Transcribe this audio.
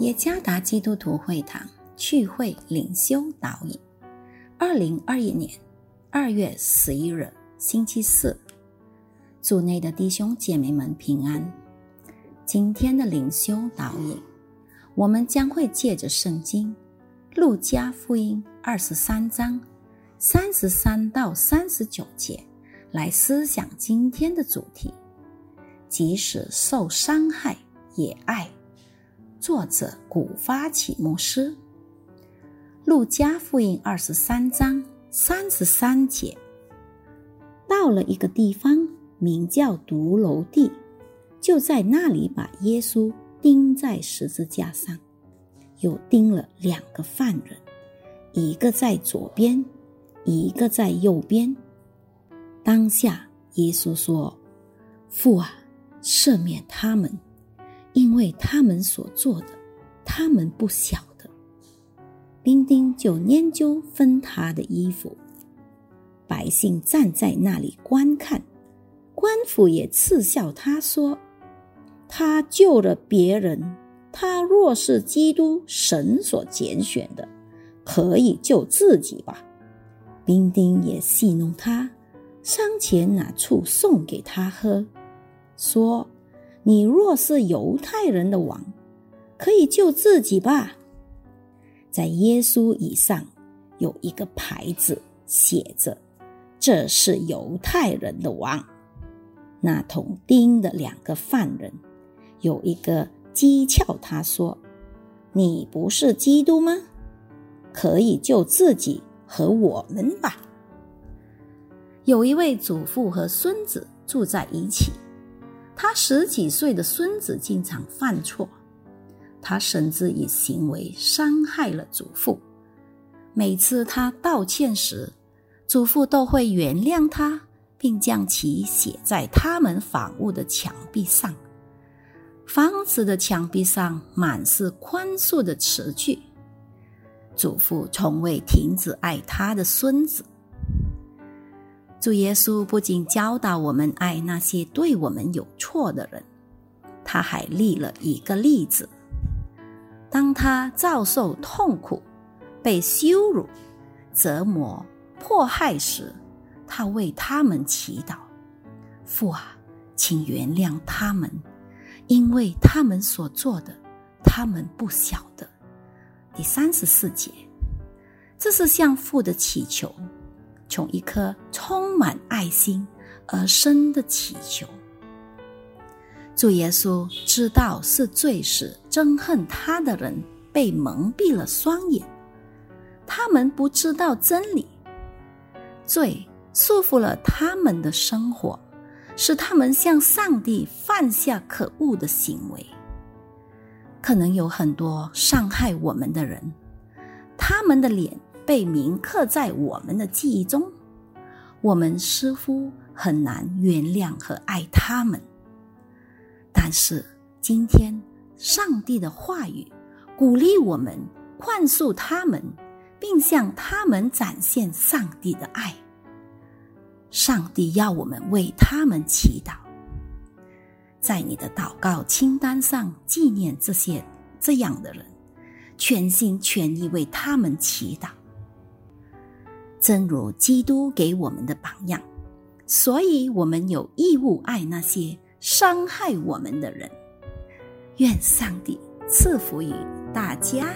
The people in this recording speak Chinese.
耶加达基督徒会堂聚会领修导引，二零二一年二月十一日星期四，组内的弟兄姐妹们平安。今天的领修导引，我们将会借着圣经路加福音二十三章三十三到三十九节来思想今天的主题：即使受伤害也爱。作者古发起牧师，路加复印二十三章三十三节，到了一个地方，名叫独楼地，就在那里把耶稣钉在十字架上，又钉了两个犯人，一个在左边，一个在右边。当下，耶稣说：“父啊，赦免他们。”因为他们所做的，他们不晓得。兵丁就研究分他的衣服，百姓站在那里观看，官府也嗤笑他说：“他救了别人，他若是基督神所拣选的，可以救自己吧。”兵丁也戏弄他，上前拿醋送给他喝，说。你若是犹太人的王，可以救自己吧。在耶稣以上有一个牌子，写着：“这是犹太人的王。”那同钉的两个犯人，有一个讥诮他说：“你不是基督吗？可以救自己和我们吧。”有一位祖父和孙子住在一起。他十几岁的孙子经常犯错，他甚至以行为伤害了祖父。每次他道歉时，祖父都会原谅他，并将其写在他们房屋的墙壁上。房子的墙壁上满是宽恕的词句。祖父从未停止爱他的孙子。主耶稣不仅教导我们爱那些对我们有错的人，他还立了一个例子：当他遭受痛苦、被羞辱、折磨、迫害时，他为他们祈祷：“父啊，请原谅他们，因为他们所做的，他们不晓得。”第三十四节，这是向父的祈求。从一颗充满爱心而生的祈求，主耶稣知道是罪使憎恨他的人被蒙蔽了双眼，他们不知道真理，罪束缚了他们的生活，使他们向上帝犯下可恶的行为。可能有很多伤害我们的人，他们的脸。被铭刻在我们的记忆中，我们似乎很难原谅和爱他们。但是今天，上帝的话语鼓励我们宽恕他们，并向他们展现上帝的爱。上帝要我们为他们祈祷，在你的祷告清单上纪念这些这样的人，全心全意为他们祈祷。正如基督给我们的榜样，所以我们有义务爱那些伤害我们的人。愿上帝赐福于大家。